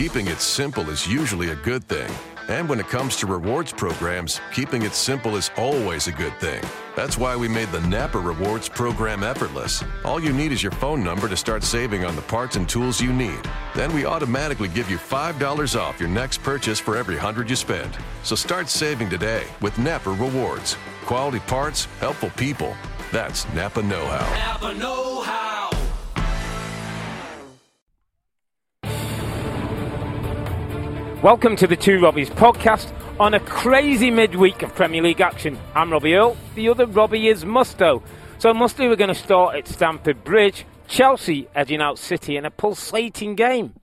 Keeping it simple is usually a good thing. And when it comes to rewards programs, keeping it simple is always a good thing. That's why we made the Napa Rewards program effortless. All you need is your phone number to start saving on the parts and tools you need. Then we automatically give you $5 off your next purchase for every 100 you spend. So start saving today with Napa Rewards. Quality parts, helpful people. That's Napa Know How. Napa Know How. Welcome to the Two Robbies podcast on a crazy midweek of Premier League action. I'm Robbie Earle, the other Robbie is Mustoe. So, Mustoe, we're going to start at Stamford Bridge. Chelsea edging out City in a pulsating game.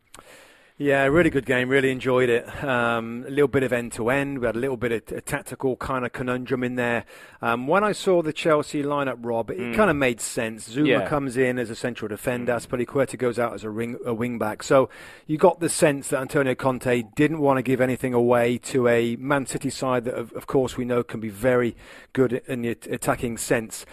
Yeah, really good game. Really enjoyed it. Um, a little bit of end to end. We had a little bit of a tactical kind of conundrum in there. Um, when I saw the Chelsea lineup, Rob, it kind of made sense. Zouma Yeah. comes in as a central defender. Azpilicueta goes out as a, ring, a wing back. So you got the sense that Antonio Conte didn't want to give anything away to a Man City side that, of, of course, we know can be very good in the attacking sense.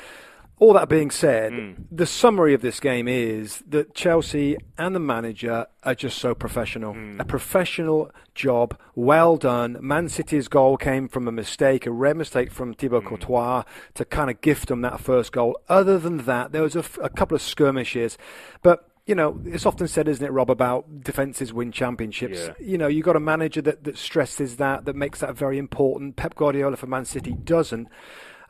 All that being said, hmm. the summary of this game is that Chelsea and the manager are just so professional. Hmm. A professional job, well done. Man City's goal came from a mistake, a rare mistake from Thibaut hmm. Courtois to kind of gift them that first goal. Other than that, there was a, f- a couple of skirmishes, but. You know, it's often said, isn't it, Rob, about defences win championships. Yeah. You know, you've got a manager that, that stresses that, that makes that very important. Pep Guardiola for Man City doesn't.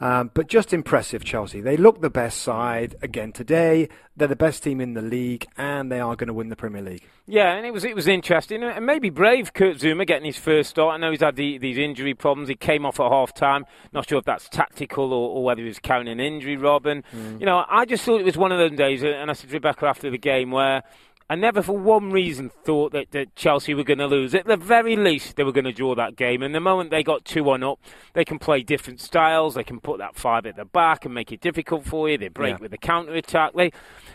Um, but just impressive, Chelsea. They look the best side again today. They're the best team in the league, and they are going to win the Premier League. Yeah, and it was it was interesting and maybe brave Kurt Zouma getting his first start. I know he's had the, these injury problems. He came off at half time. Not sure if that's tactical or, or whether he was carrying an injury, Robin. You know, I just thought it was one of those days, and I said to Rebecca after the game where. I never, for one reason, thought that, that Chelsea were going to lose. At the very least, they were going to draw that game. And the moment they got 2 1 up, they can play different styles. They can put that five at the back and make it difficult for you. They break Yeah. with the counter attack. They,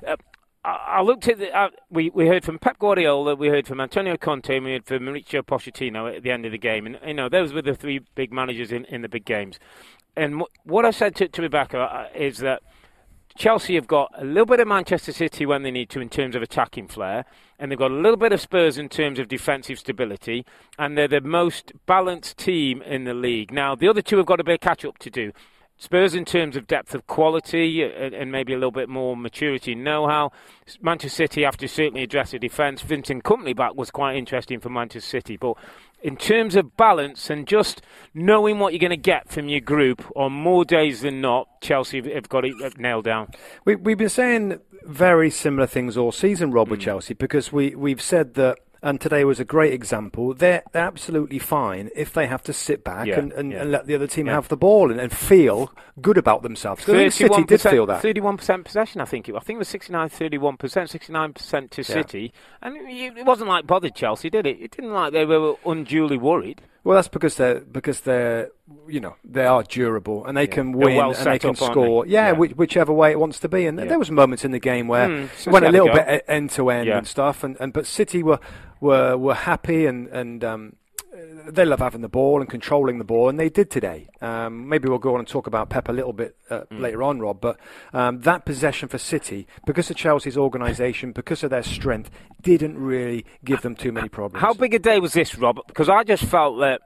uh, I looked at the. Uh, we we heard from Pep Guardiola, we heard from Antonio Conte, and we heard from Mauricio Pochettino at the end of the game, and you know those were the three big managers in, in the big games. And wh- what I said to, to Rebecca uh, is that Chelsea have got a little bit of Manchester City when they need to in terms of attacking flair, and they've got a little bit of Spurs in terms of defensive stability, and they're the most balanced team in the league. Now, the other two have got a bit of catch up to do. Spurs in terms of depth of quality uh, and, and maybe a little bit more maturity and know-how. Manchester City have to certainly address the defence. Vincent Kompany back was quite interesting for Manchester City, but in terms of balance and just knowing what you're going to get from your group on more days than not, Chelsea have- have got it uh, nailed down. We, we've been saying very similar things all season, Rob, with Chelsea, because we, we've said that, and today was a great example, they're absolutely fine if they have to sit back Yeah, and, and, yeah. and let the other team Yeah. have the ball and, and feel good about themselves. 'Cause I think City did feel that. 31% possession, I think it was. I think it was 69 31%, 69% to City. And it it wasn't like bothered Chelsea, did it? It didn't like they were unduly worried. Well, that's because they're because they're you know they are durable and they can win well and they can up, score. they? Yeah, Yeah. Which, whichever way it wants to be. And Yeah. there was moments in the game where Mm, it went a little bit end to end and stuff. And, and but City were were were happy and and. Um, they love having the ball and controlling the ball, and they did today. Um, maybe we'll go on and talk about Pep a little bit uh, Mm. later on, Rob. But um, that possession for City, because of Chelsea's organisation, because of their strength, didn't really give them too many problems. How big a day was this, Rob? Because I just felt that.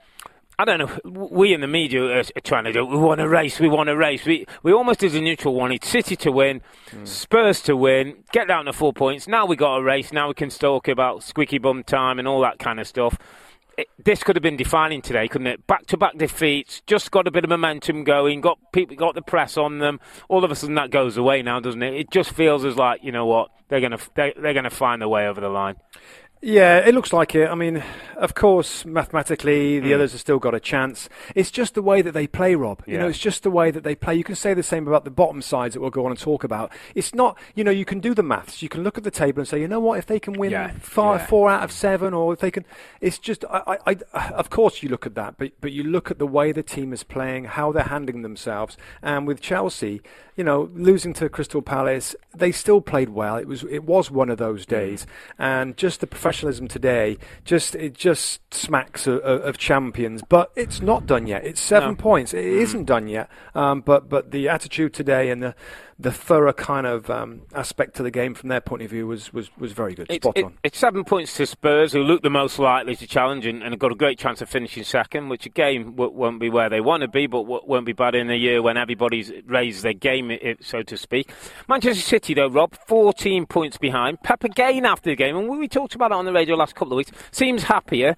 I don't know. We in the media are, are trying to do. We want a race. We want a race. We we almost as a neutral wanted City to win, Spurs to win, get down to four points. Now we got a race. Now we can talk about squeaky bum time and all that kind of stuff. It, this could have been defining today, couldn't it? Back to back defeats, just got a bit of momentum going. Got people, got the press on them. All of a sudden that goes away now, doesn't it? It just feels as like you know what they're gonna they're, they're gonna find their way over the line. Yeah, it looks like it. I mean, of course, mathematically, the Mm. others have still got a chance. It's just the way that they play, Rob. You know, it's just the way that they play. You can say the same about the bottom sides that we'll go on and talk about. It's not, you know, you can do the maths. You can look at the table and say, you know what, if they can win Yeah, five, yeah. four out of seven, or if they can, it's just, I, I, I, of course, you look at that, but but you look at the way the team is playing, how they're handling themselves, and with Chelsea, you know, losing to Crystal Palace, they still played well. It was it was one of those days, and just the professionalism today, just it just smacks of, of, champions. But it's not done yet. It's seven No. points. It isn't done yet. Um, but but the attitude today and the the thorough kind of um, aspect to the game from their point of view was was, was very good. It's, Spot it- on. it's seven points to Spurs, who look the most likely to challenge and, and have got a great chance of finishing second, which again w- won't be where they want to be, but w- won't be bad in a year when everybody's raised their game, i- i- so to speak. Manchester City, though, Rob, 14 points behind. Pep again after the game, and we talked about it on the radio last couple of weeks, seems happier.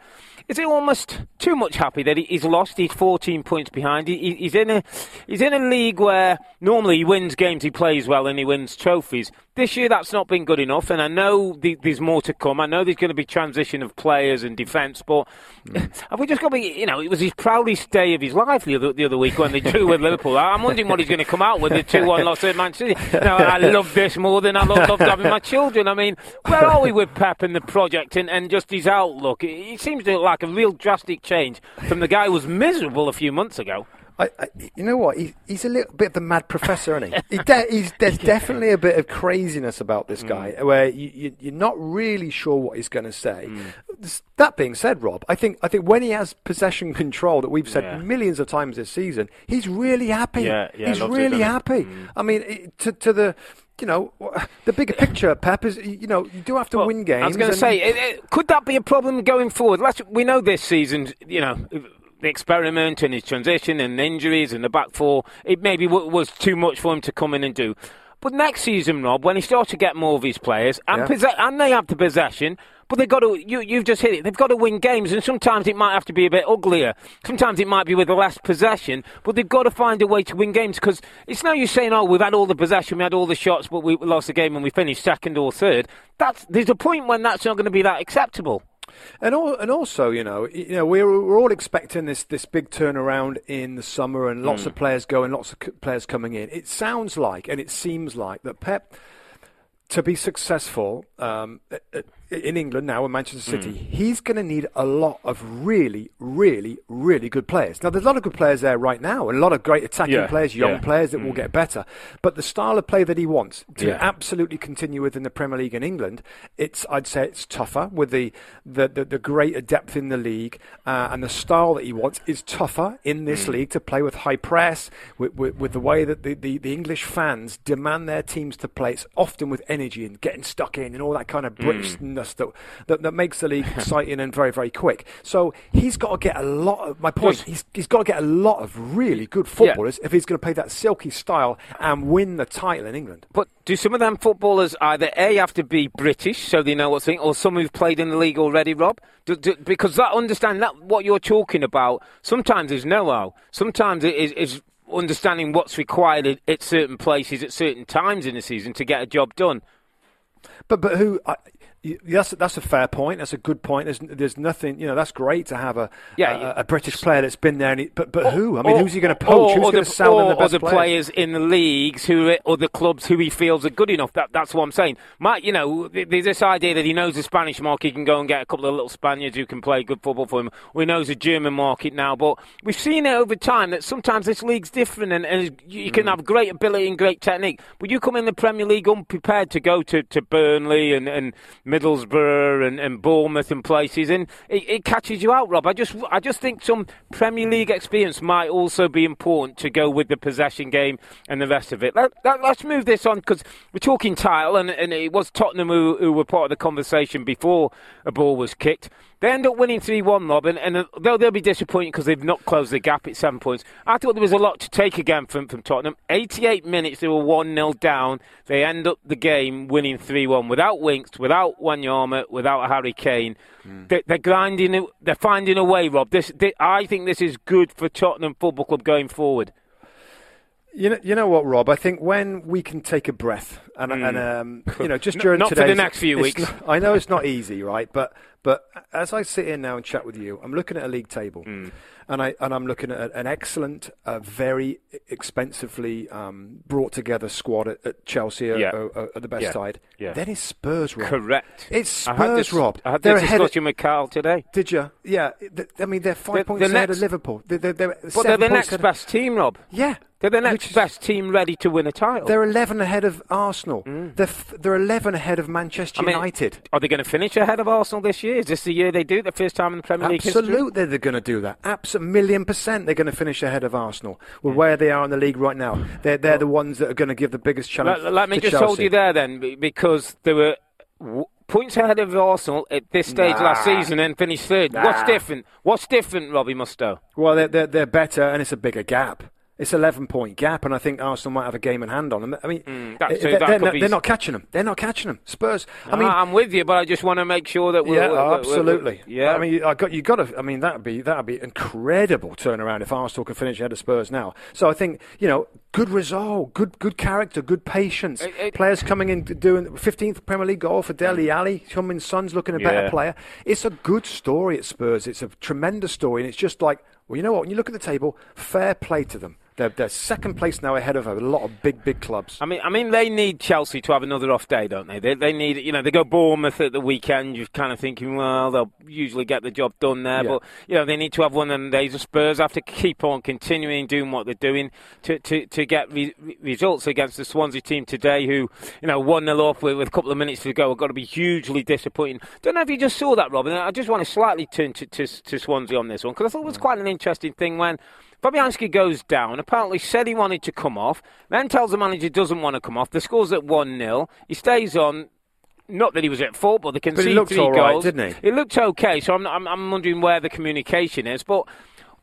Is it almost too much happy that he's lost? He's 14 points behind. He- he- He's in a he's in a league where normally he wins games, he plays well, and he wins trophies. This year, that's not been good enough, and I know the, there's more to come. I know there's going to be transition of players and defence, but have we just got to be? You know, it was his proudest day of his life the other, the other week when they drew with Liverpool. I'm wondering what he's going to come out with the two-one loss at Manchester City. Now, I love this more than I love, loved having my children. I mean, where are we with Pep and the project and, and just his outlook? It, it seems to look like a real drastic change from the guy who was miserable a few months ago. I, I, you know what? He, he's a little bit of the mad professor, isn't he? he de- he's, there's definitely a bit of craziness about this mm. guy, where you, you, you're not really sure what he's going to say. Mm. S- That being said, Rob, I think I think when he has possession control, that we've said Yeah. millions of times this season, he's really happy. Yeah, yeah, he's it, really doesn't happy. Mm. I mean, it, to to the. You know, the bigger picture, Pep, is you know you do have to Well, win games. I was going to say, it, it, could that be a problem going forward? Let's, we know this season, you know, the experiment and his transition and injuries and the back four, it maybe w- was too much for him to come in and do. But next season, Rob, when he starts to get more of his players and, Yeah. posse- and they have the possession, but they've got to, you, you've just hit it, they've got to win games, and sometimes it might have to be a bit uglier. Sometimes it might be with less possession, but they've got to find a way to win games because it's no use saying, oh, we've had all the possession, we had all the shots, but we lost the game and we finished second or third. That's, there's a point when that's not going to be that acceptable. And all, and also, you know, you know, we're we're all expecting this this big turnaround in the summer, and lots of players going, lots of c- players coming in. It sounds like, and it seems like that Pep, to be successful um, i- in England now in Manchester hmm. City, he's going to need a lot of really, really, really good players. Now, there's a lot of good players there right now, a lot of great attacking Yeah, players, young yeah. players that will hmm. get better. But the style of play that he wants to Yeah. absolutely continue within the Premier League in England, it's I'd say it's tougher with the the, the, the greater depth in the league uh, and the style that he wants is tougher in this hmm. league to play with high press with, with, with the way that the, the, the English fans demand their teams to play. It's often with energy and getting stuck in and all that kind of Britishness that, that that makes the league exciting and very very quick. So he's got to get a lot. Of, my point, he's he's got to get a lot of really good footballers if he's going to play that silky style and win the title in England. But do some of them footballers either A have to be British so they know what's in, or some who've played in the league already, Rob? Do, do, because that understand that what you're talking about sometimes is know-how, sometimes it is, is understanding what's required at, at certain places at certain times in the season to get a job done. But but who? I, y- that's a fair point. That's a good point. There's there's nothing. You know, that's great to have a Yeah, a, a British player that's been there. And he, but but who? I mean, Or- who's he going to or- poach? Who's or going the- to sell them or the best other players? players in the leagues who or the clubs who he feels are good enough. That that's what I'm saying. Might you know? There's this idea that he knows the Spanish market. He can go and get a couple of little Spaniards who can play good football for him. Or he knows the German market now. But we've seen it over time that sometimes this league's different, and, and you you Mm. can have great ability and great technique, but you come in the Premier League unprepared to go to, to Burnley and, and Middlesbrough and, and Bournemouth and places, and it, it catches you out, Rob. I just I just think some Premier League experience might also be important to go with the possession game and the rest of it. Let, let, us move this on because we're talking title, and, and it was Tottenham who, who were part of the conversation before a ball was kicked. They end up winning 3 1, Rob, and, and uh, they'll, they'll be disappointed because they've not closed the gap at seven points. I thought there was a lot to take again from, from Tottenham. 88 minutes, they were 1 0 down. They end up the game winning 3 1 without Winks, without Wanyama, without Harry Kane. They, they're grinding, it- they're finding a way, Rob. This, thi- I think this is good for Tottenham Football Club going forward. You know, you know what, Rob? I think when we can take a breath and, and um, you know, just during not for the next few weeks. not- I know it's not easy, right? But but as I sit here now and chat with you, I'm looking at a league table, Hmm. And I and I'm looking at an excellent, uh, very expensively um, brought together squad at, at Chelsea are, Yeah. are, are the best Yeah. side. Yeah. Then it's Spurs, Rob. Correct. It's I Spurs, this, Rob. I had They're this of- discussion with Carl today. Did you? Yeah. I mean, they're five The- points the ahead next- of Liverpool. They're, they're, they're But they're the next ahead best team, Rob. Yeah. They're the next is- best team ready to win a title. They're 11 ahead of Arsenal. They're, f- they're 11 ahead of Manchester Mm. I mean, United. Are they going to finish ahead of Arsenal this year? Is this the year they do it? The first time in the Premier League history? Absolutely, they're going to do that. Absolutely, million percent, they're going to finish ahead of Arsenal. With mm. where they are in the league right now, they're they're the ones that are going to give the biggest challenge. Let, let me just Chelsea. hold you there then, because they were w- points ahead of Arsenal at this stage last season and finished third. What's different? What's different, Robbie Mustoe? Well, they're, they're they're better, and it's a bigger gap. It's 11 point gap, and I think Arsenal might have a game in hand on them. I mean, Mm, that- eh, so they're, they're not, be- they're not catching them. They're not catching them. Spurs. I mean, I'm with you, but I just want to make sure that we're yeah, we're- we're- absolutely. yeah, I mean, I got you. Got to. I mean, that'd be that'd be incredible turnaround if Arsenal can finish ahead of Spurs now. So I think you know, good result, good good character, good patience. It- it- Players coming in doing 15th Premier League goal for Dele Alli. Coming Son's looking a better Yeah. player. It's a good story at Spurs. It's a tremendous story, and it's just like, well, you know what? When you look at the table, fair play to them. They're, they're second place now ahead of a lot of big, big clubs. I mean, I mean, they need Chelsea to have another off day, don't they? They, they need, you know, they go Bournemouth at the weekend. You're kind of thinking, well, they'll usually get the job done there, Yeah. but you know, they need to have one of them days. The Spurs have to keep on continuing doing what they're doing to to, to get re- re- results against the Swansea team today, who you know one 0 up with, with a couple of minutes to go. Have got to be hugely disappointing. Don't know if you just saw that, Robin. I just want to slightly turn to, to, to Swansea on this one because I thought it was mm. quite an interesting thing when. Fabianski goes down, apparently said he wanted to come off, then tells the manager he doesn't want to come off. The score's at 1 0. He stays on. Not that he was at fault, but they conceded looked three all right, goals. didn't he? It looked okay, so I'm, I'm, I'm wondering where the communication is. But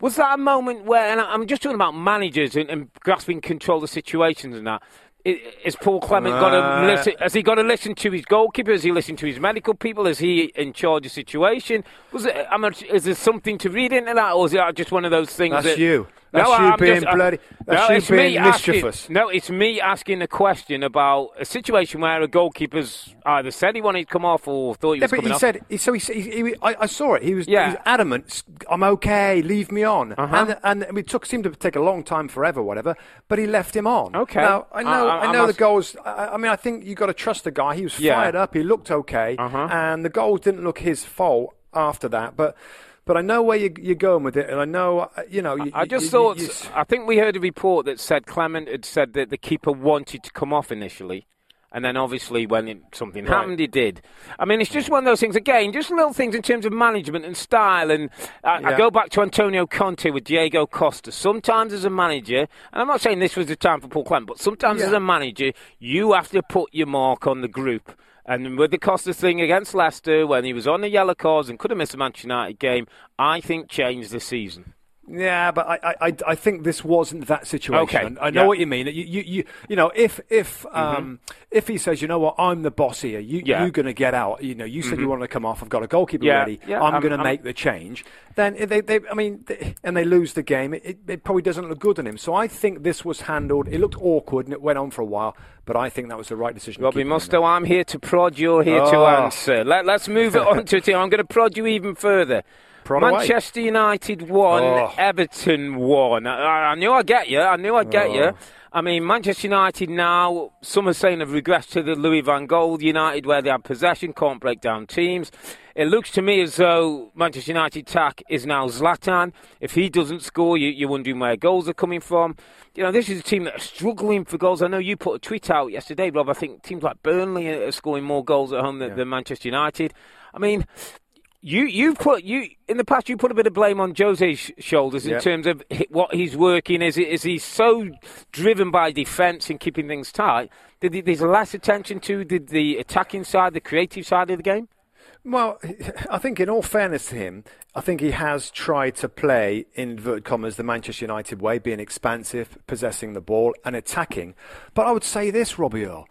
was that a moment where, and I'm just talking about managers and, and grasping control of situations and that. Is Paul Clement got to Uh, listen? Has he got to listen to his goalkeeper? Has he listened to his medical people? Is he in charge of the situation? Was it? I mean, is there something to read into that, or is it just one of those things? That's that, you. That's no, you I'm being just, uh, bloody- that's no, you it's being me mischievous. Asking, no, it's me asking a question about a situation where a goalkeeper's either said he wanted to come off or thought he Yeah, was coming he off. said he, so. He, he, he I, I saw it. He was, Yeah. he was adamant. I'm okay. Leave me on. Uh-huh. And and it took seemed to take a long time, forever, whatever. But he left him on. Okay. Now I know. I- I- I, know the goals. I, I mean, I think you've got to trust the guy. He was Yeah. fired up. He looked okay. Uh-huh. And the goals didn't look his fault after that. But but I know where you, you're going with it, and I know uh, you know. You, I just you- thought. you- I think we heard a report that said Clement had said that the keeper wanted to come off initially, and then obviously when it, something Right. happened, he did. I mean, it's just one of those things. Again, just little things in terms of management and style. And I, I go back to Antonio Conte with Diego Costa. Sometimes as a manager, and I'm not saying this was the time for Paul Clement, but sometimes Yeah. as a manager, you have to put your mark on the group. And with the Costa thing against Leicester, when he was on the yellow cards and could have missed a Manchester United game, I think changed the season. Yeah, but I, I, I- think this wasn't that situation. Okay, I know yeah. Mm-hmm. what you mean. You, you, you, you know, if if um, if he says, you know what, I'm the boss here. You, Yeah. Mm-hmm. you're going to get out. You know, you said you wanted to come off. I've got a goalkeeper Yeah, ready. yeah, I'm I'm- going to make the change. Then they, they, I mean, they, and they lose the game. It, it probably doesn't look good on him. So I think this was handled. It looked awkward and it went on for a while. But I think that was the right decision. to Robbie keep him in Mustoe, I'm here to prod. You're here to Oh. answer. Let, let's move it on to team. I'm going to prod you even further. Prod away. Manchester United won, Oh. Everton won. I, I knew I'd get you. I knew I'd get Oh. you. I mean, Manchester United now, some are saying have regressed to the Louis van Gaal United where they have possession, can't break down teams. It looks to me as though Manchester United attack is now Zlatan. If he doesn't score, you, you're wondering where goals are coming from. You know, this is a team that are struggling for goals. I know you put a tweet out yesterday, Rob. I think teams like Burnley are scoring more goals at home than, than Manchester United. I mean, you you put you in the past you put a bit of blame on Jose's shoulders in Yep. terms of what he's working. Is is he so driven by defence and keeping things tight? Did he, there's less attention to the, the attacking side, the creative side of the game? Well, I think in all fairness to him, I think he has tried to play, in inverted commas, the Manchester United way, being expansive, possessing the ball and attacking. But I would say this, Robbie Earle,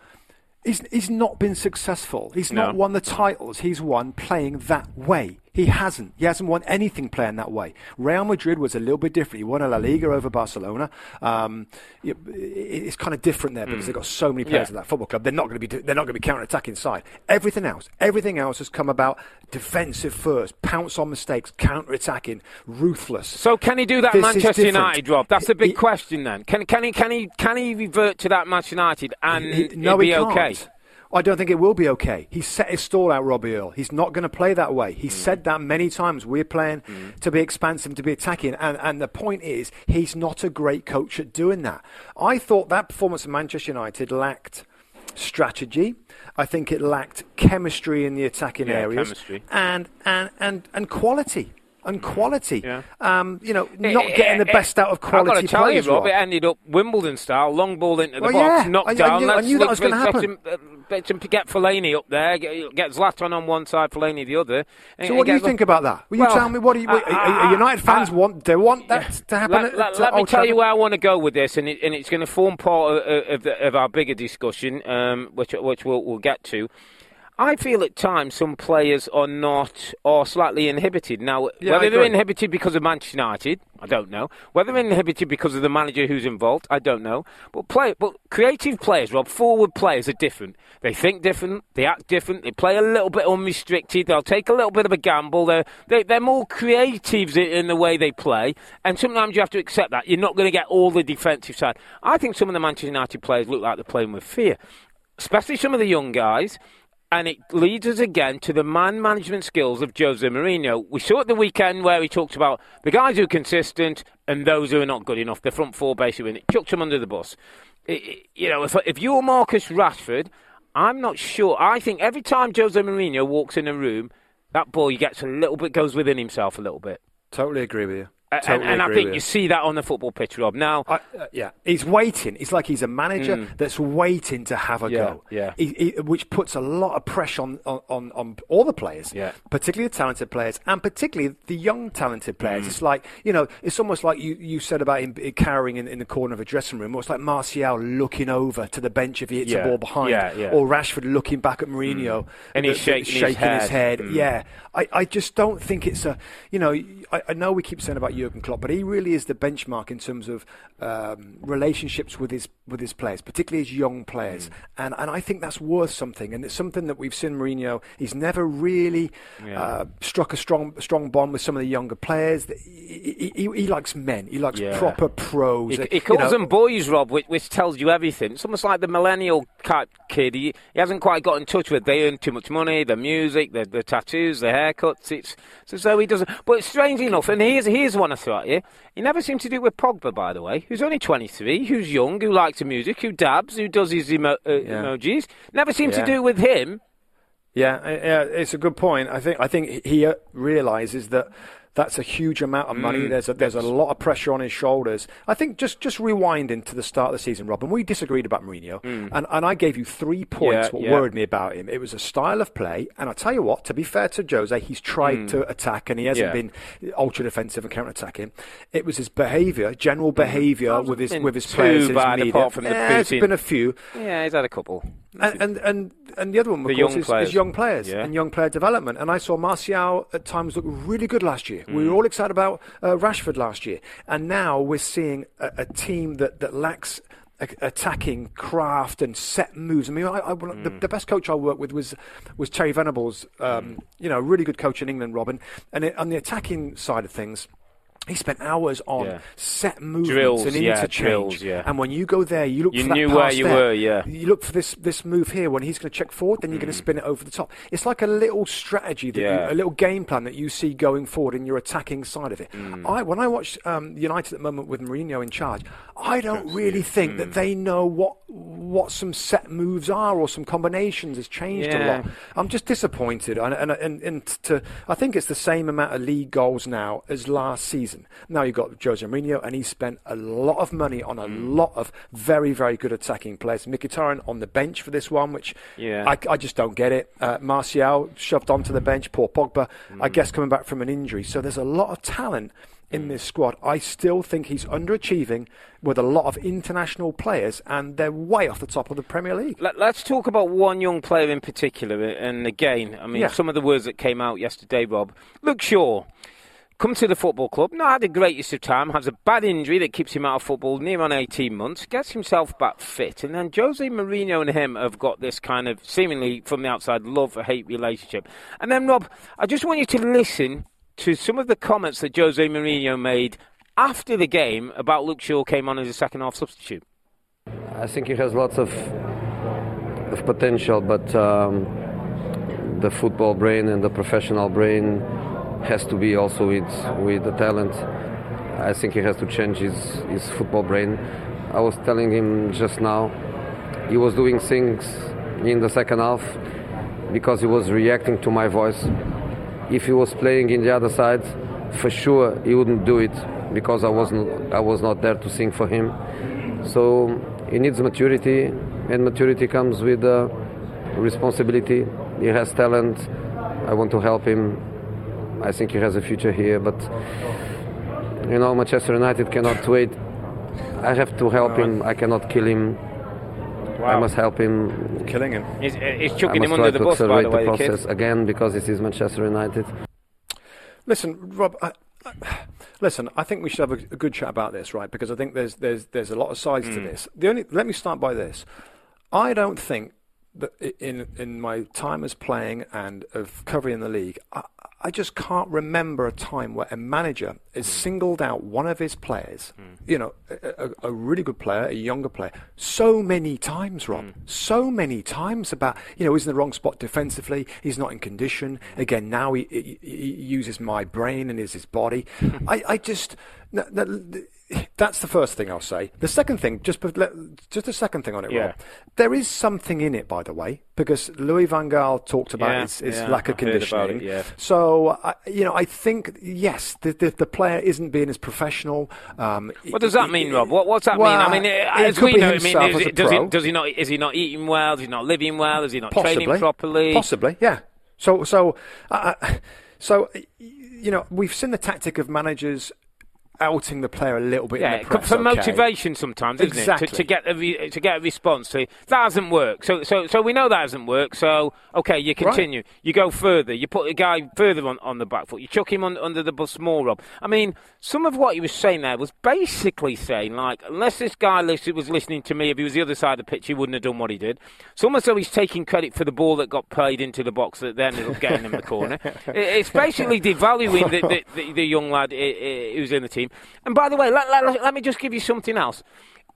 he's, he's not been successful. He's not won the titles. He's won playing that way. He hasn't. He hasn't won anything playing that way. Real Madrid was a little bit different. He won a La Liga over Barcelona. Um, it- it's kind of different there because they've got so many players Yeah. at that football club. They're not going to be. They're not going to be counter-attacking side. Everything else, everything else has come about defensive first, pounce on mistakes, counter-attacking, ruthless. So can he do that This Manchester. United, Rob? That's the big He- question then. Can can he can he can he revert to that Manchester United and He- no, be he can't. okay? I don't think it will be okay. He's set his stall out, Robbie Earle. He's not going to play that way. He's said mm. that many times. We're playing mm. to be expansive, to be attacking. And, and the point is, he's not a great coach at doing that. I thought that performance of Manchester United lacked strategy. I think it lacked chemistry in the attacking Yeah, areas. chemistry. And, and, and, and quality. And quality. Yeah. Um, you know, not Eh, getting the eh, best out of quality I've got to tell players. you, Rob, Rob. it ended up Wimbledon style, long ball into the Well, box, yeah. knocked I- I down. knew- I knew that was gonna let's happen. him, uh, let's him get Fellaini up there, get, get Zlatan on one side, Fellaini the other. and- So what do you get- think about that? Will you Well, tell me what do you, I- are- are United fans I- want? They want that to happen. Let, at- let- to let me tell you where I want to go with this, and, it, and it's going to form part of, of, the, of our bigger discussion, um, which which we'll, we'll get to. I feel at times some players are not or slightly inhibited. Now, Yeah, whether they're inhibited because of Manchester United, I don't know. Whether they're inhibited because of the manager who's involved, I don't know. But play, but creative players, Rob, forward players are different. They think different, they act different, they play a little bit unrestricted, they'll take a little bit of a gamble. They're they, they're more creatives in, in the way they play, and sometimes you have to accept that you're not going to get all the defensive side. I think some of the Manchester United players look like they're playing with fear, especially some of the young guys. And it leads us again to the man management skills of Jose Mourinho. We saw at the weekend where he talked about the guys who are consistent and those who are not good enough. The front four basically, it chucked them under the bus. You know, if, if you're Marcus Rashford, I'm not sure. I think every time Jose Mourinho walks in a room, that boy gets a little bit, goes within himself a little bit. Totally agree with you. Totally and and I think you see that on the football pitch, Rob. Now, I, uh, yeah, he's waiting. It's like he's a manager that's waiting to have a Mm. Yeah, go. yeah. He, he, which puts a lot of pressure on, on, on, all the players, Yeah. particularly the talented players, and particularly the young talented Mm. players. It's like you know, it's almost like you, you said about him cowering in, in the corner of a dressing room. It's like Martial looking over to the bench if he hits Yeah, a ball behind, yeah, yeah. or Rashford looking back at Mourinho And he's the- shaking his head. head. Mm. Yeah, I, I just don't think it's a. You know, I, I know we keep saying about Jurgen Klopp, but he really is the benchmark in terms of um, relationships with his with his players, particularly his young players. Mm. And and I think that's worth something. And it's something that we've seen Mourinho. He's never really Yeah. uh, struck a strong strong bond with some of the younger players. He, he, he likes men. He likes Yeah. proper pros. He, Uh, he you calls know, them boys, Rob, which, which tells you everything. It's almost like the millennial type kid. He, he hasn't quite got in touch with. They earn too much money, the music, the, the tattoos, the haircuts. It's, as though he doesn't. But it's strange enough, and here's here's one At you. He never seemed to do it with Pogba, by the way, who's only 23, who's young, who likes the music, who dabs, who does his emo- uh, Yeah. emojis. Never seemed to do it with him. Yeah, uh, yeah, it's a good point. I think I think he realizes that that's a huge amount of Mm. money. There's a, there's a lot of pressure on his shoulders. I think just just rewinding to the start of the season, Robin, we disagreed about Mourinho, and, and I gave you three points Mm. Yeah, what yeah. worried me about him. It was a style of play, and I tell you what, to be fair to Jose, he's tried to attack and he hasn't Mm. Yeah. been ultra defensive and counter attacking. It was his behaviour, general behaviour Hasn't with his with his too players, his bad, media. apart from the Yeah, there's booting. been a few. Yeah, he's had a couple. And, and and and the other one, of The course, young is, players. is young players Yeah. and young player development. And I saw Martial at times look really good last year. We Mm. were all excited about uh, Rashford last year, and now we're seeing a, a team that that lacks. Attacking craft and set moves. I mean, I, I, the, Mm. the best coach I worked with was was Terry Venables. Um, You know, a really good coach in England, Robin. And it, on the attacking side of things, he spent hours on Yeah. set movements Drills, and yeah, interchange. drills, yeah. And when you go there, you look You for that knew where you there. were, yeah. You look for this this move here when he's going to check forward, then you're going to spin it over the top. It's like a little strategy that Mm. Yeah. you, a little game plan that you see going forward in your attacking side of it. Mm. I when I watch um, United at the moment with Mourinho in charge, I don't really think Mm. that they know what what some set moves are or some combinations has changed a lot. I'm just disappointed, and and, and and to I think it's the same amount of league goals now as last season. Now you've got Jose Mourinho, and he spent a lot of money on a lot of very, very good attacking players. Mkhitaryan on the bench for this one, which Yeah. I, I just don't get it. Uh, Martial shoved onto the bench. Poor Pogba, I guess, coming back from an injury. So there's a lot of talent in this squad. I still think he's underachieving with a lot of international players, and they're way off the top of the Premier League. Let, us talk about one young player in particular. And again, I mean, Yeah. some of the words that came out yesterday, Rob. Luke Shaw. Come to the football club, not had the greatest of time, has a bad injury that keeps him out of football near on 18 months, gets himself back fit, and then Jose Mourinho and him have got this kind of seemingly from the outside love hate relationship. And then, Rob, I just want you to listen to some of the comments that Jose Mourinho made after the game about Luke Shaw came on as a second half substitute. I think he has lots of of potential, but um, the football brain and the professional brain has to be also with with the talent. I think he has to change his his football brain. I was telling him just now, he was doing things in the second half because he was reacting to my voice. If he was playing in the other side, for sure he wouldn't do it because I wasn't I was not there to sing for him. So he needs maturity, and maturity comes with uh, responsibility. He has talent. I want to help him. I think he has a future here, but you know, Manchester United cannot wait. I have to help him. I cannot kill him. I must help him. Killing him. He's, eh, he's I chucking must him under the to bus, by accelerate the the way, the kid. process again because it is Manchester United. Listen, Rob. I, I, listen, I think we should have a, a good chat about this, right? Because I think there's there's there's a lot of sides to hmm. this. The only let me start by this. I don't think that in in my time as playing and of covering the league, I, I just can't remember a time where a manager has hmm. singled out one of his players, hmm. you know, a, a, a really good player, a younger player, so many times, Rob, hmm. so many times about, you know, he's in the wrong spot defensively, he's not in condition. Again, now he, he, he uses my brain and is his body. I, I just, that's the first thing I'll say. The second thing, just just a second thing on it, Yeah. Rob. There is something in it, by the way, because Louis Van Gaal talked about Yeah, his, his yeah, lack of I've heard about conditioning. it, yeah. So, I you know, I think yes, the, the, the player isn't being as professional. Um, What does that mean, Rob? What, what's that well, mean? I mean, it as we know, I mean, is as a it, does, he, does he not? Is he not eating well? Is he not living well? Is he not possibly training properly? Possibly, yeah. So, so, uh, uh, so, you know, we've seen the tactic of managers outing the player a little bit. Yeah, in the press, for okay. motivation sometimes, isn't Exactly. it? To, to get a re, to get a response to that hasn't worked. So so so we know that hasn't worked. So okay, you continue. You go further. You put the guy further on, on the back foot. You chuck him on, under the bus more, Rob. I mean, some of what he was saying there was basically saying like, unless this guy was listening to me, if he was the other side of the pitch, he wouldn't have done what he did. It's almost though he's taking credit for the ball that got played into the box that then ended up getting in the corner. It- It's basically devaluing the, the, the, the young lad who's in the team. And by the way, let, let, let me just give you something else.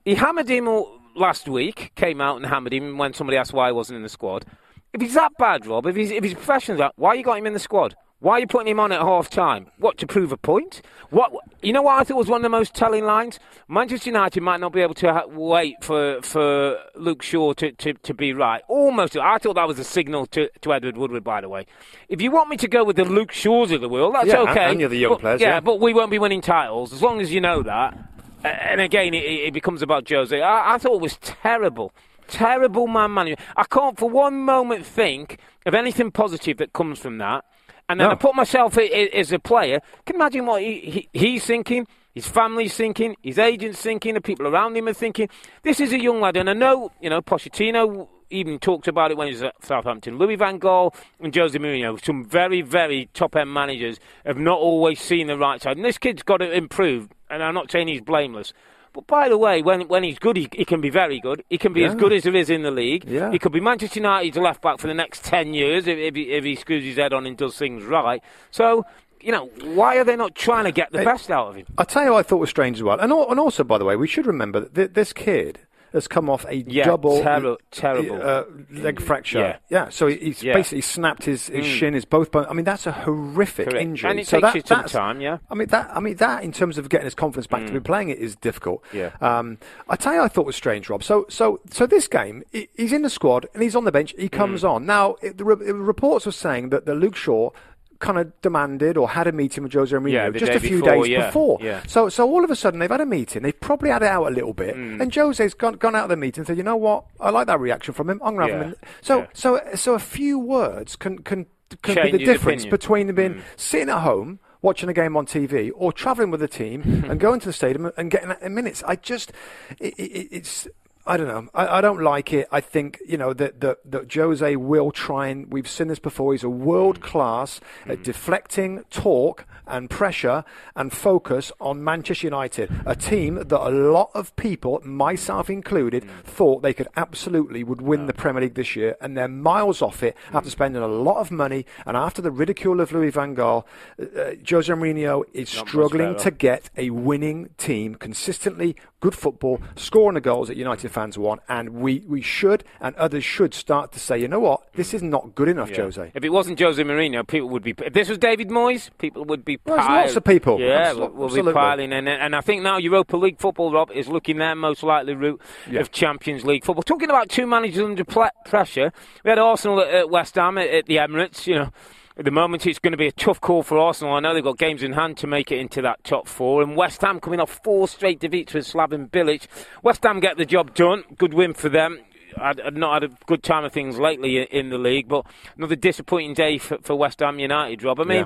He hammered him last week, came out and hammered him when somebody asked why he wasn't in the squad. If he's that bad, Rob, if he's, if he's professional, why you got him in the squad? Why are you putting him on at half time? What, to prove a point? What You know what I thought was one of the most telling lines? Manchester United might not be able to ha- wait for, for Luke Shaw to, to, to be right. Almost. I thought that was a signal to, to Edward Woodward, by the way. If you want me to go with the Luke Shaws of the world, that's Yeah, okay. and you're the young But- players, yeah, yeah. but we won't be winning titles as long as you know that. And again, it, it becomes about Jose. I, I thought it was terrible. Terrible man management. I can't for one moment think of anything positive that comes from that. And then No. I put myself as a player. Can you imagine what he, he, he's thinking, his family's thinking, his agent's thinking, the people around him are thinking. This is a young lad, and I know, you know, Pochettino even talked about it when he was at Southampton. Louis Van Gaal and Jose Mourinho, some very, very top-end managers, have not always seen the right side. And this kid's got to improve, and I'm not saying he's blameless. But by the way, when when he's good, he, he can be very good. He can be as good as there is in the league. Yeah. He could be Manchester United's left back for the next 10 years if, if, he, if he screws his head on and does things right. So, you know, why are they not trying to get the best out of him? I'll tell you what I thought was strange as well. And, and also, by the way, we should remember that this kid has come off a Yeah, double terri- terrible. uh, leg fracture. Yeah. so he's Yeah. basically snapped his, his shin, his both bones. I mean, that's a horrific Correct. injury. And it so takes that, you some time, yeah. I mean that. I mean that in terms of getting his confidence back to be playing it is difficult. Yeah. Um, I tell you, I thought it was strange, Rob. So, so, so this game, he's in the squad and he's on the bench. He comes on now. It, the, re- the reports were saying that the Luke Shaw kind of demanded or had a meeting with Jose Mourinho Yeah, just a few before, days yeah, before. yeah. So, so all of a sudden they've had a meeting. They've probably had it out a little bit, Mm. and Jose's gone, gone out of the meeting and said, "You know what? I like that reaction from him. I'm to have him." In. So, so, so a few words can can can Change be the difference opinion. between being Mm. sitting at home. Watching a game on TV or travelling with the team and going to the stadium and getting in minutes. I just, it, it, it's, I don't know. I, I don't like it. I think you know that that that Jose will try and we've seen this before. He's a world class at deflecting talk and pressure and focus on Manchester United, a team that a lot of people, myself included, thought they could absolutely would win the Premier League this year, and they're miles off it after spending a lot of money and after the ridicule of Louis Van Gaal. Uh, uh, Jose Mourinho is Not struggling to get a winning team consistently good football, scoring the goals that United fans want, and we, we should and others should start to say, you know what, this is not good enough, Yeah. Jose. If it wasn't Jose Mourinho, people would be. If this was David Moyes, people would be. Well, there's piling- lots of people. Yeah, Abso- will, will be piling, and and I think now Europa League football, Rob, is looking their most likely route Yeah. of Champions League football. Talking about two managers under pl- pressure, we had Arsenal at, at West Ham at, at the Emirates. You know. At the moment, it's going to be a tough call for Arsenal. I know they've got games in hand to make it into that top four. And West Ham coming off four straight defeats with Slaven Bilic. West Ham get the job done. Good win for them. I'd, I'd not had a good time of things lately in the league, but another disappointing day for, for West Ham United, Rob. I mean,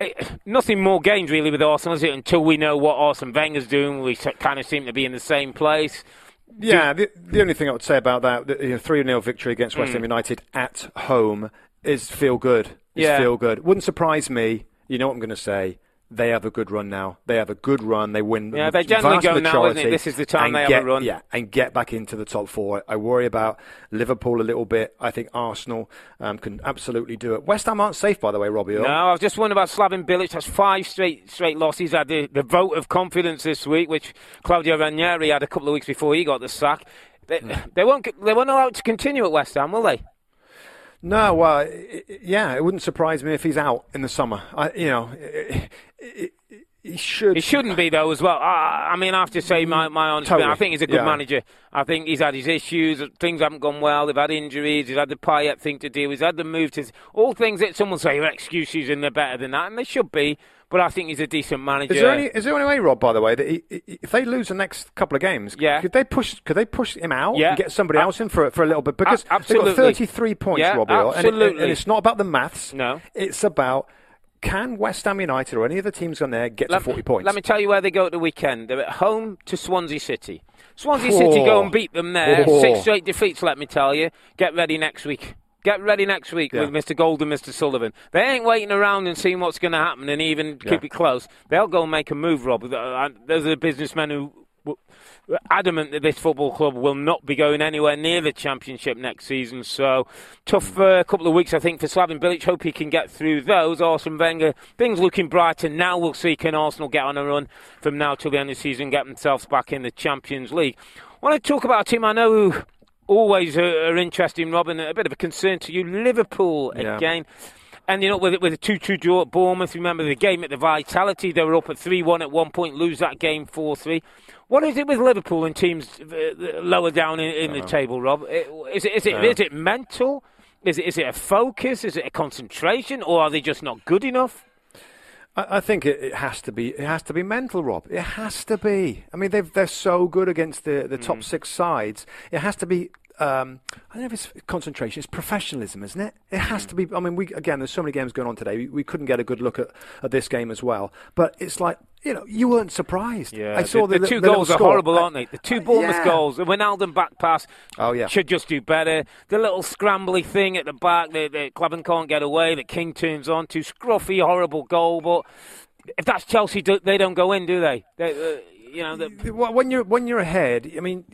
eh, nothing more gained really with Arsenal, is it? Until we know what Arsene Wenger's doing, we kind of seem to be in the same place. Yeah, the, the only thing I would say about that, the you know, 3 0 victory against West Mm. Ham United at home is feel good. Is Yeah. feel good. Wouldn't surprise me. You know what I'm going to say. They have a good run now. They have a good run. They win. Yeah, the they generally go now, isn't it? This is the time they have a get- run. Yeah, and get back into the top four. I worry about Liverpool a little bit. I think Arsenal um, can absolutely do it. West Ham aren't safe, by the way, Robbie. No, I was just wondering about Slaven Bilic. That's five straight straight losses. Had the, the vote of confidence this week, which Claudio Ranieri had a couple of weeks before he got the sack. They, Hmm. they won't. They won't allow it to continue at West Ham, will they? No, well, yeah, it wouldn't surprise me if he's out in the summer. I, you know, he should. He shouldn't be though, as well. I, I mean, I have to say my my honest opinion. Totally. I think he's a good Yeah. manager. I think he's had his issues. Things haven't gone well. They've had injuries. He's had the Payet thing to deal with. He's had the move to all things that someone say are excuses and they're better than that, and they should be. But I think he's a decent manager. Is there any is there any way, Rob? By the way, that he, if they lose the next couple of games, Yeah. could they push could they push him out Yeah. and get somebody else in for for a little bit because A- they've got thirty three points, Yeah, Robbie, and, it- absolutely. and it's not about the maths. No. it's about can West Ham United or any of the teams on there get Let, to forty points? let me tell you where they go at the weekend. They're at home to Swansea City. Swansea City go oh. and beat them there. Oh. Six straight defeats, let me tell you. Get ready next week. Get ready next week Yeah. with Mr. Gold and Mr. Sullivan. They ain't waiting around and seeing what's going to happen and even keep it close. They'll go and make a move, Rob. Uh, Those are the businessmen who adamant that this football club will not be going anywhere near the championship next season. So tough uh, couple of weeks, I think, for Slaven Bilic. Hope he can get through those. Arsene Wenger, things looking brighter now. We'll see can Arsenal get on a run from now till the end of the season, get themselves back in the Champions League. I want to talk about a team I know who always are, are interesting, Rob, and a bit of a concern to you. Liverpool Yeah. again. And you know, with with a two-two draw at Bournemouth, remember the game at the Vitality? They were up at three-one at one point, lose that game four-three. What is it with Liverpool and teams uh, lower down in, in the table, Rob? Is it is it is it mental? Is it is it a focus? Is it a concentration, or are they just not good enough? I, I think it, it has to be. It has to be mental, Rob. It has to be. I mean, they've, they're so good against the the Mm. top six sides. It has to be. Um, I don't know if it's concentration. It's professionalism, isn't it? It has to be. I mean, we again. There's so many games going on today. We, we couldn't get a good look at, at this game as well. But it's like you know, you weren't surprised. Yeah, I saw the, the, two the goals are score. horrible, aren't they? The two Bournemouth yeah. goals, the Wijnaldum back pass. Oh, yeah. should just do better. The little scrambly thing at the back that, that Klavan can't get away, that King turns on to scruffy, horrible goal. But if that's Chelsea, they don't go in, do they? they uh, you know, the, when you're when you're ahead, I mean,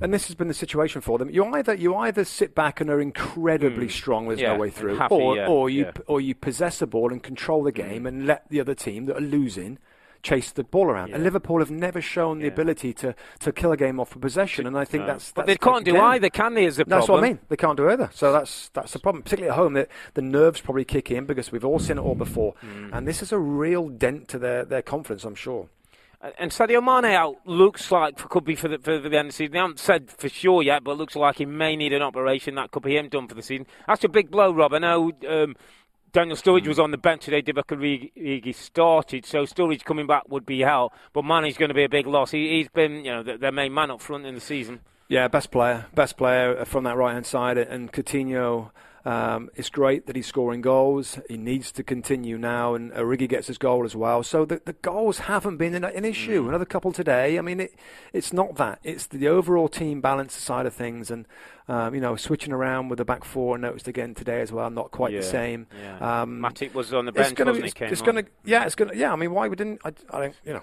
and this has been the situation for them. You either you either sit back and are incredibly strong, there's Hmm. Yeah, no way through, happy, or yeah, or you yeah. Hmm. or you possess the ball and control the game and let the other team that are losing chase the ball around. And Liverpool have never shown the ability to, to kill a game off for possession, and I think that's, but that's they can't do either, can they? Is the That's problem? what I mean. They can't do either. So that's that's the problem, particularly at home. That the nerves probably kick in because we've all seen it all before, Hmm. and this is a real dent to their, their confidence. I'm sure. And Sadio Mane out looks like could be for the, for the end of the season. They haven't said for sure yet, but looks like he may need an operation. That could be him done for the season. That's a big blow, Rob. I know um, Daniel Sturridge was on the bench today. Divock started, so Sturridge coming back would be help. But Mane's going to be a big loss. He, has been, you know, their main man up front in the season. Yeah, best player, best player from that right hand side, and Coutinho. Um, it's great that he's scoring goals. He needs to continue now, and Origi gets his goal as well. So the, the goals haven't been an, an issue. Mm. Another couple today. I mean, it, it's not that. It's the overall team balance side of things, and um, you know, switching around with the back four. Noticed again today as well. Not quite yeah, the same. Yeah. Um, Matip was on the bench. It's gonna, wasn't it's gonna, yeah, it's gonna, yeah. I mean, why we didn't? I, I don't, you know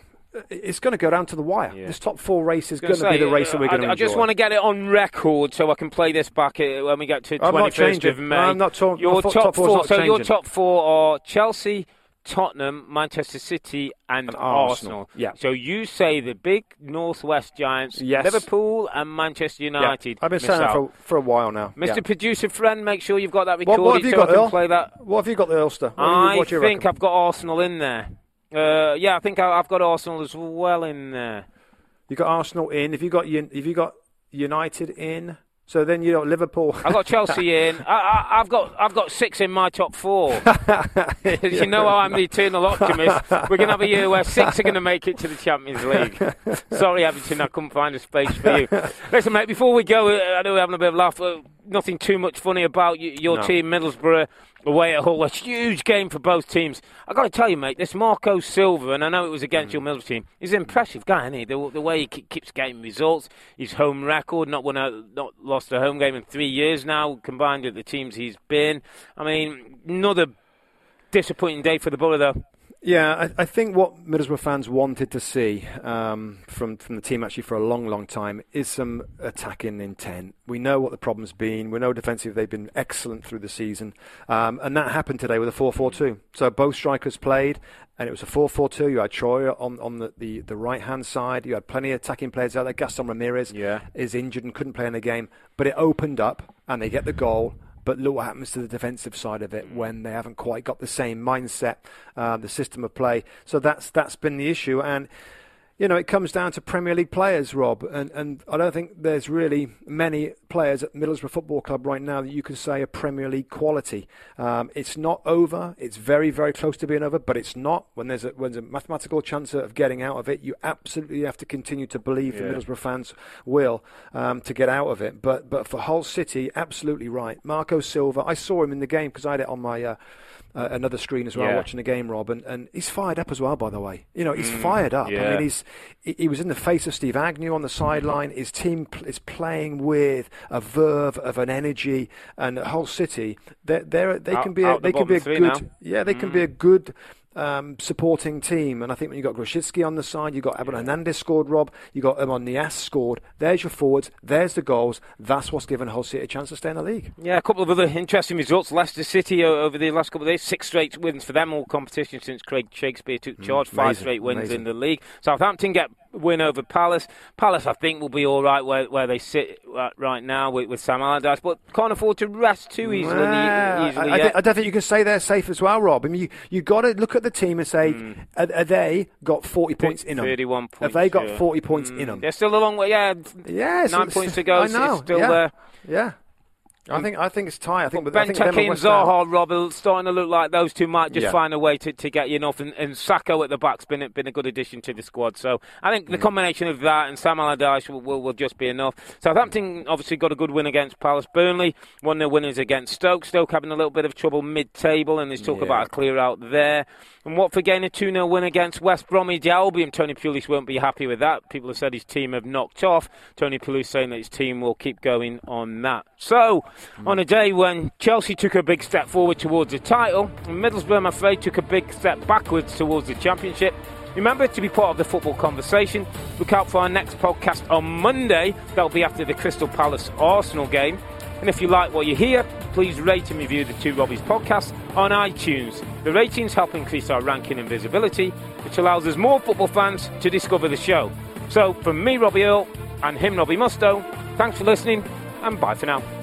it's going to go down to the wire. Yeah. This top four race is going to be the race that we're going to I just want to get it on record so I can play this back uh, when we get to 21st of May. I'm not talking. Your top, top four. So changing. your top four are Chelsea, Tottenham, Manchester City, and, and Arsenal. Arsenal. Yeah. So you say the big Northwest Giants, yes. Liverpool, and Manchester United. Yeah. I've been saying that for, for a while now. Mr. Yeah. Producer friend, make sure you've got that recorded what, what have you so got, I can Earle? play that. What have you got the Ulster? What I you, think reckon? I've got Arsenal in there. Uh, yeah, I think I, have got Arsenal as well in there. You got Arsenal in. Have you got have you got United in? So then you got Liverpool. I've got Chelsea in. I, have got I've got six in my top four. you know how I'm the eternal optimist. We're going to have a year where six are going to make it to the Champions League. Sorry, Everton, I couldn't find a space for you. Listen, mate, before we go, uh, I know we're having a bit of a laugh. Uh, nothing too much funny about your no. team, Middlesbrough away at Hull. A huge game for both teams. I've got to tell you, mate, this Marco Silva, and I know it was against mm. your Middlesbrough team, he's an impressive guy, isn't he? The, the way he keeps getting results, his home record, not won a, not lost a home game in three years now, combined with the teams he's been. I mean, another disappointing day for the Borough, though. Yeah, I, I, think what Middlesbrough fans wanted to see um, from from the team actually for a long, long time is some attacking intent. We know what the problem's been. We know defensively they've been excellent through the season, um, and that happened today with a 4-4-2. So both strikers played, and it was a 4-4-2. You had Troy on on the, the, the right hand side. You had plenty of attacking players out there. Gaston Ramirez yeah. is injured and couldn't play in the game, but it opened up, and they get the goal but look what happens to the defensive side of it when they haven't quite got the same mindset, uh, the system of play. So that's that's been the issue, and you know, it comes down to Premier League players, Rob, and, and I don't think there's really many players at Middlesbrough Football Club right now that you can say are Premier League quality. Um, it's not over. It's very, very close to being over, but it's not. When there's a, when there's a mathematical chance of getting out of it, you absolutely have to continue to believe yeah. the Middlesbrough fans will um, to get out of it. But but for Hull City, absolutely right. Marco Silva, I saw him in the game because I had it on my. Uh, uh, another screen as well, yeah. watching the game, Rob, and, and he's fired up as well. By the way, you know he's mm, fired up. Yeah. I mean, he's he, he, was in the face of Steve Agnew on the sideline. His team pl- is playing with a verve of an energy, and the whole City, they they they can be a, they can be a good now. yeah they mm. can be a good um, supporting team. And I think when you've got Grosicki on the side, you've got Abel. Hernandez scored, Rob, you've got Emon Niasse scored. There's your forwards, there's the goals. That's what's given Hull City a chance to stay in the league. Yeah, a couple of other interesting results. Leicester City over the last couple of days, six straight wins for them, all competition since Craig Shakespeare took mm, charge, mm, five straight wins amazing. in the league. Southampton get win over Palace. Palace, I think, will be all right where, where they sit right now with, with Sam Allardyce, but can't afford to rest too easily. Well, easily I, I, I, don't think you can say they're safe as well, Rob. I mean, you you got to look at the team and say, mm. are, are, they got forty points in them? Thirty-one points. Have they got yeah. forty points mm. in them? They're still a long way. Yeah, yeah, nine points to go. I know. still yeah. there. Yeah. I think I think it's tight. I think but Benteke and Zaha, Rob, starting to look like those two might just yeah. find a way to, to get you enough. And, and Sakho at the back's been been a good addition to the squad. So I think the mm. combination of that and Sam Allardyce will, will, will, just be enough. Southampton obviously got a good win against Palace. Burnley won their winners against Stoke. Stoke having a little bit of trouble mid-table, and there's talk yeah. about a clear out there. And Watford getting a 2 0 win against West Bromwich Albion. Tony Pulis won't be happy with that. People have said his team have knocked off. Tony Pulis saying that his team will keep going on that. So. Mm. on a day when Chelsea took a big step forward towards the title, and Middlesbrough, I'm afraid, took a big step backwards towards the championship. Remember to be part of the football conversation. Look out for our next podcast on Monday. That'll be after the Crystal Palace Arsenal game. And if you like what you hear, please rate and review the Two Robbies podcast on iTunes. The ratings help increase our ranking and visibility, which allows us more football fans to discover the show. So, from me, Robbie Earle, and him, Robbie Mustoe, thanks for listening, and bye for now.